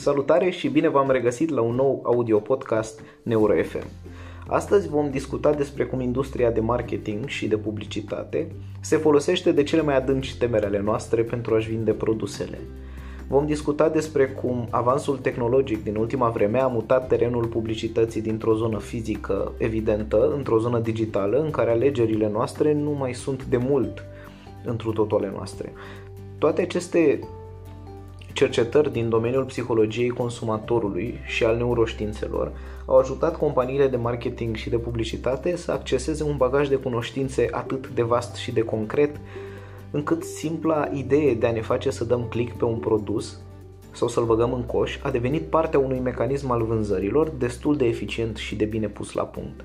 Salutare și bine v-am regăsit la un nou audio podcast NeuroFM. Astăzi vom discuta despre cum industria de marketing și de publicitate se folosește de cele mai adânci temerele noastre pentru a-și vinde produsele. Vom discuta despre cum avansul tehnologic din ultima vreme a mutat terenul publicității dintr-o zonă fizică evidentă într-o zonă digitală în care alegerile noastre nu mai sunt de mult întru totul ale noastre. Toate aceste cercetări din domeniul psihologiei consumatorului și al neuroștiințelor au ajutat companiile de marketing și de publicitate să acceseze un bagaj de cunoștințe atât de vast și de concret, încât simpla idee de a ne face să dăm click pe un produs sau să-l băgăm în coș a devenit partea unui mecanism al vânzărilor destul de eficient și de bine pus la punct.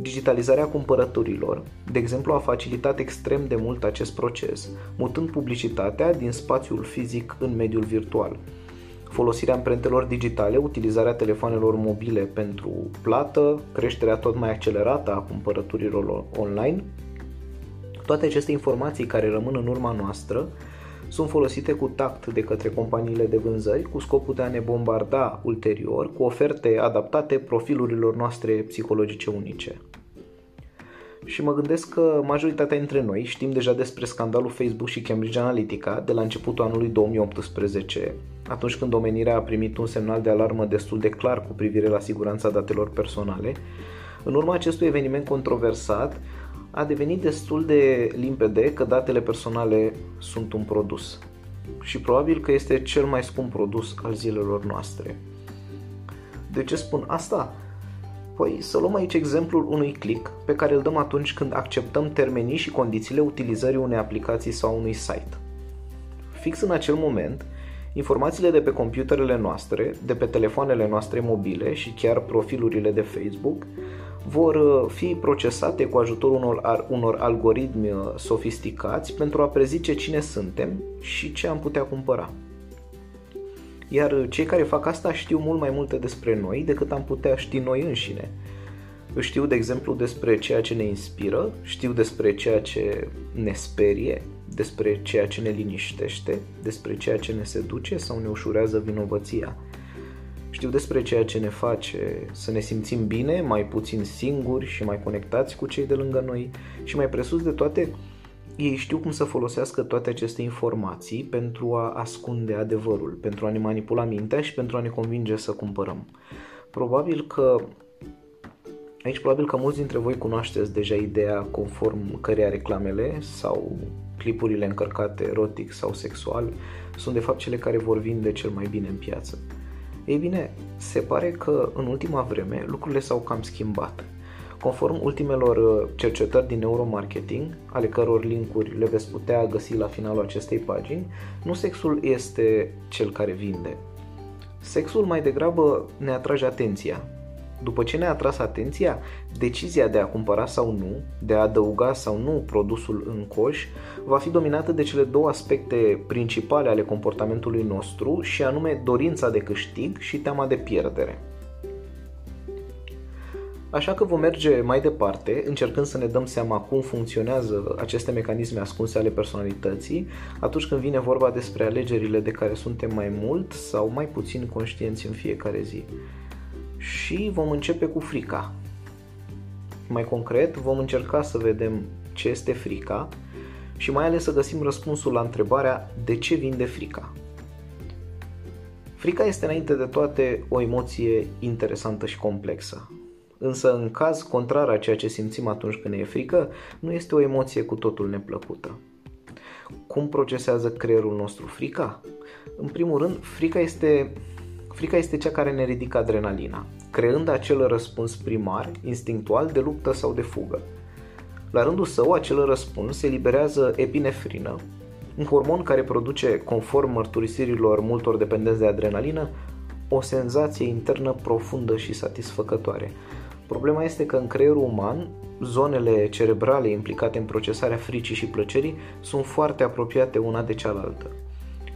Digitalizarea cumpărăturilor, de exemplu, a facilitat extrem de mult acest proces, mutând publicitatea din spațiul fizic în mediul virtual. Folosirea amprentelor digitale, utilizarea telefonelor mobile pentru plată, creșterea tot mai accelerată a cumpărăturilor online, toate aceste informații care rămân în urma noastră sunt folosite cu tact de către companiile de vânzări cu scopul de a ne bombarda ulterior cu oferte adaptate profilurilor noastre psihologice unice. Și mă gândesc că majoritatea dintre noi știm deja despre scandalul Facebook și Cambridge Analytica de la începutul anului 2018, atunci când omenirea a primit un semnal de alarmă destul de clar cu privire la siguranța datelor personale. În urma acestui eveniment controversat, a devenit destul de limpede că datele personale sunt un produs și probabil că este cel mai scump produs al zilelor noastre. De ce spun asta? Păi să luăm aici exemplul unui click pe care îl dăm atunci când acceptăm termenii și condițiile utilizării unei aplicații sau unui site. Fix în acel moment, informațiile de pe computerele noastre, de pe telefoanele noastre mobile și chiar profilurile de Facebook vor uh, fi procesate cu ajutorul unor, unor algoritmi uh, sofisticați pentru a prezice cine suntem și ce am putea cumpăra. Iar uh, cei care fac asta știu mult mai multe despre noi decât am putea ști noi înșine. Știu, de exemplu, despre ceea ce ne inspiră, știu despre ceea ce ne sperie, despre ceea ce ne liniștește, despre ceea ce ne seduce sau ne ușurează vinovăția – știu despre ceea ce ne face să ne simțim bine, mai puțin singuri și mai conectați cu cei de lângă noi și mai presus de toate, ei știu cum să folosească toate aceste informații pentru a ascunde adevărul, pentru a ne manipula mintea și pentru a ne convinge să cumpărăm. Probabil că Aici probabil că mulți dintre voi cunoașteți deja ideea conform căreia reclamele sau clipurile încărcate erotic sau sexual sunt de fapt cele care vor vinde cel mai bine în piață. Ei bine, se pare că în ultima vreme lucrurile s-au cam schimbat. Conform ultimelor uh, cercetări din neuromarketing, ale căror linkuri le veți putea găsi la finalul acestei pagini, nu sexul este cel care vinde. Sexul mai degrabă ne atrage atenția, după ce ne-a atras atenția, decizia de a cumpăra sau nu, de a adăuga sau nu produsul în coș, va fi dominată de cele două aspecte principale ale comportamentului nostru și anume dorința de câștig și teama de pierdere. Așa că vom merge mai departe, încercând să ne dăm seama cum funcționează aceste mecanisme ascunse ale personalității atunci când vine vorba despre alegerile de care suntem mai mult sau mai puțin conștienți în fiecare zi și vom începe cu frica. Mai concret, vom încerca să vedem ce este frica și mai ales să găsim răspunsul la întrebarea de ce vinde frica. Frica este înainte de toate o emoție interesantă și complexă. Însă, în caz contrar a ceea ce simțim atunci când ne e frică, nu este o emoție cu totul neplăcută. Cum procesează creierul nostru frica? În primul rând, frica este Frica este cea care ne ridică adrenalina, creând acel răspuns primar, instinctual, de luptă sau de fugă. La rândul său, acel răspuns eliberează epinefrină, un hormon care produce, conform mărturisirilor multor dependenți de adrenalină, o senzație internă profundă și satisfăcătoare. Problema este că în creierul uman, zonele cerebrale implicate în procesarea fricii și plăcerii sunt foarte apropiate una de cealaltă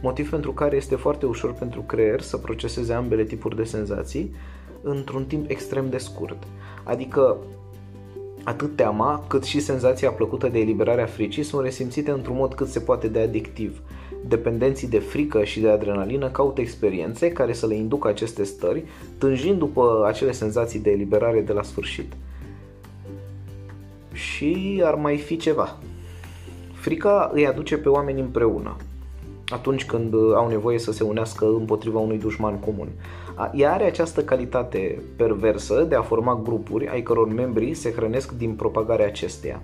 motiv pentru care este foarte ușor pentru creier să proceseze ambele tipuri de senzații într-un timp extrem de scurt. Adică atât teama cât și senzația plăcută de eliberarea fricii sunt resimțite într-un mod cât se poate de adictiv. Dependenții de frică și de adrenalină caută experiențe care să le inducă aceste stări, tânjind după acele senzații de eliberare de la sfârșit. Și ar mai fi ceva. Frica îi aduce pe oameni împreună, atunci când au nevoie să se unească împotriva unui dușman comun. Ea are această calitate perversă de a forma grupuri ai căror membrii se hrănesc din propagarea acesteia.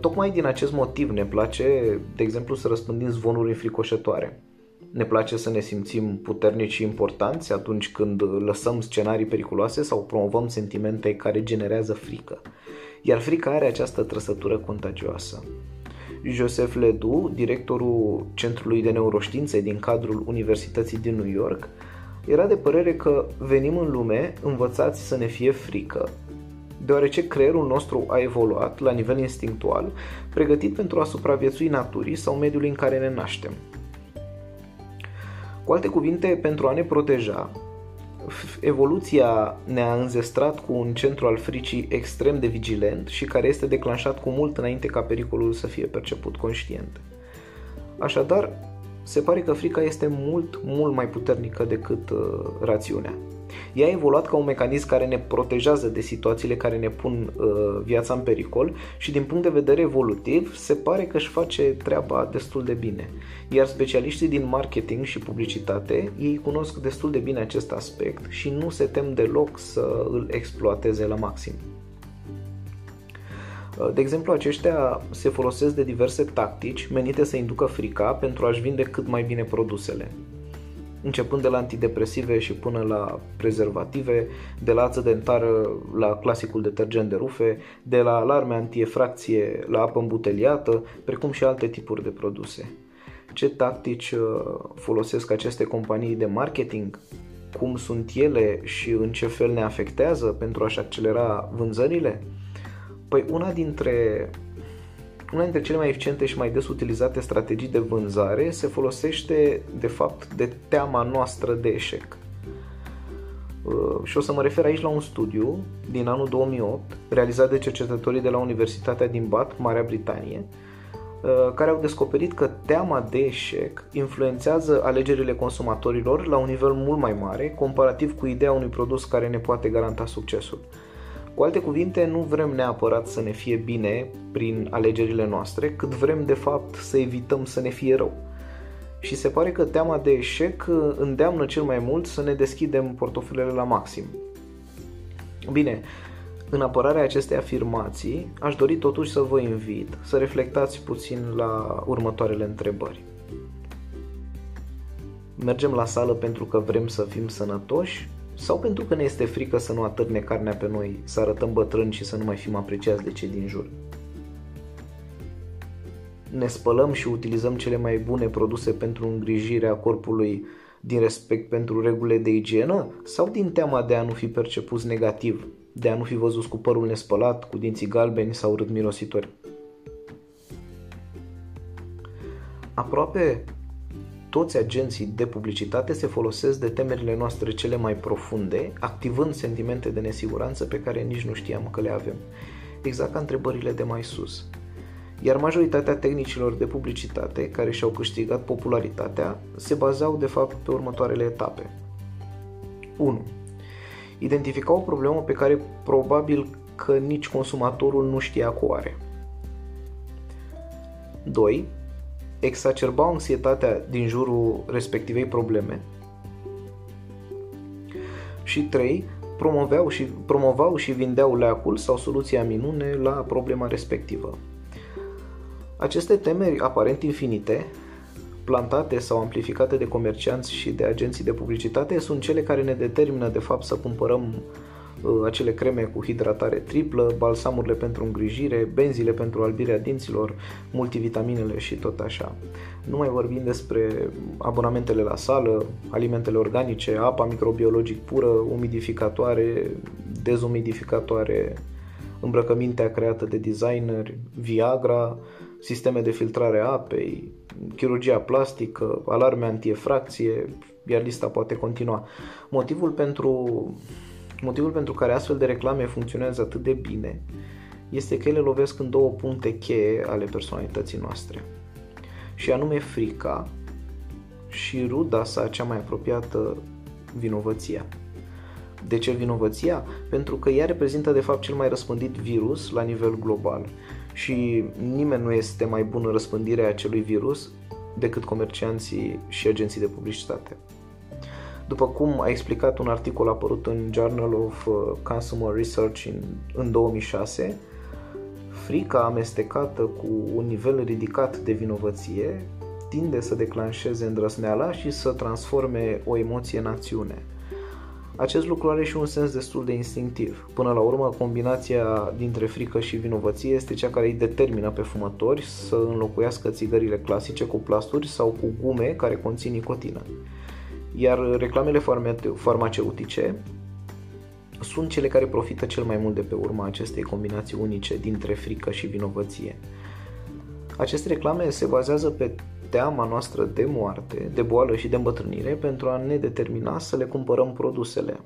Tocmai din acest motiv ne place, de exemplu, să răspândim zvonuri înfricoșătoare. Ne place să ne simțim puternici și importanți atunci când lăsăm scenarii periculoase sau promovăm sentimente care generează frică. Iar frica are această trăsătură contagioasă. Joseph Ledoux, directorul Centrului de Neuroștiințe din cadrul Universității din New York, era de părere că venim în lume învățați să ne fie frică, deoarece creierul nostru a evoluat la nivel instinctual, pregătit pentru a supraviețui naturii sau mediului în care ne naștem. Cu alte cuvinte, pentru a ne proteja, evoluția ne-a înzestrat cu un centru al fricii extrem de vigilent și care este declanșat cu mult înainte ca pericolul să fie perceput conștient. Așadar, se pare că frica este mult, mult mai puternică decât uh, rațiunea. Ea a evoluat ca un mecanism care ne protejează de situațiile care ne pun uh, viața în pericol și din punct de vedere evolutiv se pare că își face treaba destul de bine. Iar specialiștii din marketing și publicitate, ei cunosc destul de bine acest aspect și nu se tem deloc să îl exploateze la maxim. Uh, de exemplu, aceștia se folosesc de diverse tactici menite să inducă frica pentru a-și vinde cât mai bine produsele începând de la antidepresive și până la prezervative, de la ață dentară la clasicul detergent de rufe, de la alarme antiefracție la apă îmbuteliată, precum și alte tipuri de produse. Ce tactici uh, folosesc aceste companii de marketing? Cum sunt ele și în ce fel ne afectează pentru a-și accelera vânzările? Păi una dintre una dintre cele mai eficiente și mai des utilizate strategii de vânzare se folosește de fapt de teama noastră de eșec. Uh, și o să mă refer aici la un studiu din anul 2008 realizat de cercetătorii de la Universitatea din Bath, Marea Britanie, uh, care au descoperit că teama de eșec influențează alegerile consumatorilor la un nivel mult mai mare comparativ cu ideea unui produs care ne poate garanta succesul. Cu alte cuvinte, nu vrem neapărat să ne fie bine prin alegerile noastre, cât vrem de fapt să evităm să ne fie rău. Și se pare că teama de eșec îndeamnă cel mai mult să ne deschidem portofilele la maxim. Bine, în apărarea acestei afirmații, aș dori totuși să vă invit să reflectați puțin la următoarele întrebări. Mergem la sală pentru că vrem să fim sănătoși sau pentru că ne este frică să nu atârne carnea pe noi, să arătăm bătrâni și să nu mai fim apreciați de cei din jur. Ne spălăm și utilizăm cele mai bune produse pentru îngrijirea corpului din respect pentru regulile de igienă sau din teama de a nu fi percepuți negativ, de a nu fi văzut cu părul nespălat, cu dinții galbeni sau urât mirositori. Aproape toți agenții de publicitate se folosesc de temerile noastre cele mai profunde, activând sentimente de nesiguranță pe care nici nu știam că le avem. Exact ca întrebările de mai sus. Iar majoritatea tehnicilor de publicitate care și-au câștigat popularitatea se bazau de fapt pe următoarele etape. 1. Identifica o problemă pe care probabil că nici consumatorul nu știa cu are. 2 exacerbau anxietatea din jurul respectivei probleme. Și 3. Promoveau și, promovau și vindeau leacul sau soluția minune la problema respectivă. Aceste temeri aparent infinite, plantate sau amplificate de comercianți și de agenții de publicitate, sunt cele care ne determină de fapt să cumpărăm Uh, acele creme cu hidratare triplă, balsamurile pentru îngrijire, benzile pentru albirea dinților, multivitaminele și tot așa. Nu mai vorbim despre abonamentele la sală, alimentele organice, apa microbiologic pură, umidificatoare, dezumidificatoare, îmbrăcămintea creată de designeri, Viagra, sisteme de filtrare a apei, chirurgia plastică, alarme antiefracție, iar lista poate continua. Motivul pentru Motivul pentru care astfel de reclame funcționează atât de bine este că ele lovesc în două puncte cheie ale personalității noastre. și anume frica și ruda sa cea mai apropiată, vinovăția. De ce vinovăția? Pentru că ea reprezintă de fapt cel mai răspândit virus la nivel global și nimeni nu este mai bun în răspândirea acelui virus decât comercianții și agenții de publicitate. După cum a explicat un articol apărut în Journal of uh, Consumer Research în, în 2006, frica amestecată cu un nivel ridicat de vinovăție tinde să declanșeze îndrăsneala și să transforme o emoție în acțiune. Acest lucru are și un sens destul de instinctiv. Până la urmă, combinația dintre frică și vinovăție este cea care îi determină pe fumători să înlocuiască țigările clasice cu plasturi sau cu gume care conțin nicotină. Iar reclamele farmaceutice sunt cele care profită cel mai mult de pe urma acestei combinații unice dintre frică și vinovăție. Aceste reclame se bazează pe teama noastră de moarte, de boală și de îmbătrânire pentru a ne determina să le cumpărăm produsele.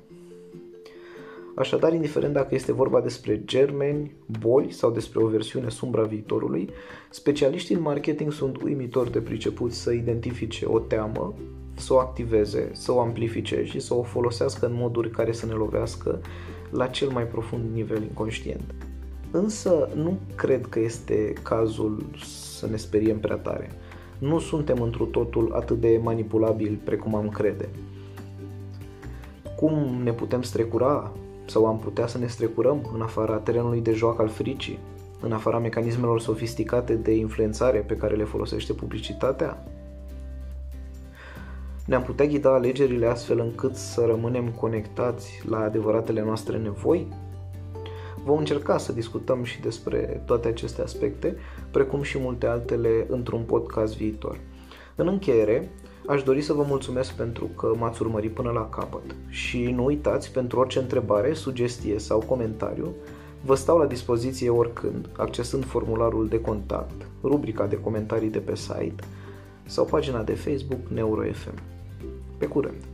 Așadar, indiferent dacă este vorba despre germeni, boli sau despre o versiune sumbră a viitorului, specialiștii în marketing sunt uimitori de pricepuți să identifice o teamă, să o activeze, să o amplifice și să o folosească în moduri care să ne lovească la cel mai profund nivel inconștient. Însă nu cred că este cazul să ne speriem prea tare nu suntem întru totul atât de manipulabili precum am crede. Cum ne putem strecura sau am putea să ne strecurăm în afara terenului de joacă al fricii, în afara mecanismelor sofisticate de influențare pe care le folosește publicitatea? Ne-am putea ghida alegerile astfel încât să rămânem conectați la adevăratele noastre nevoi? Vom încerca să discutăm și despre toate aceste aspecte, precum și multe altele într-un podcast viitor. În încheiere, aș dori să vă mulțumesc pentru că m-ați urmărit până la capăt și nu uitați, pentru orice întrebare, sugestie sau comentariu, vă stau la dispoziție oricând, accesând formularul de contact, rubrica de comentarii de pe site sau pagina de Facebook NeuroFM. Pe curând!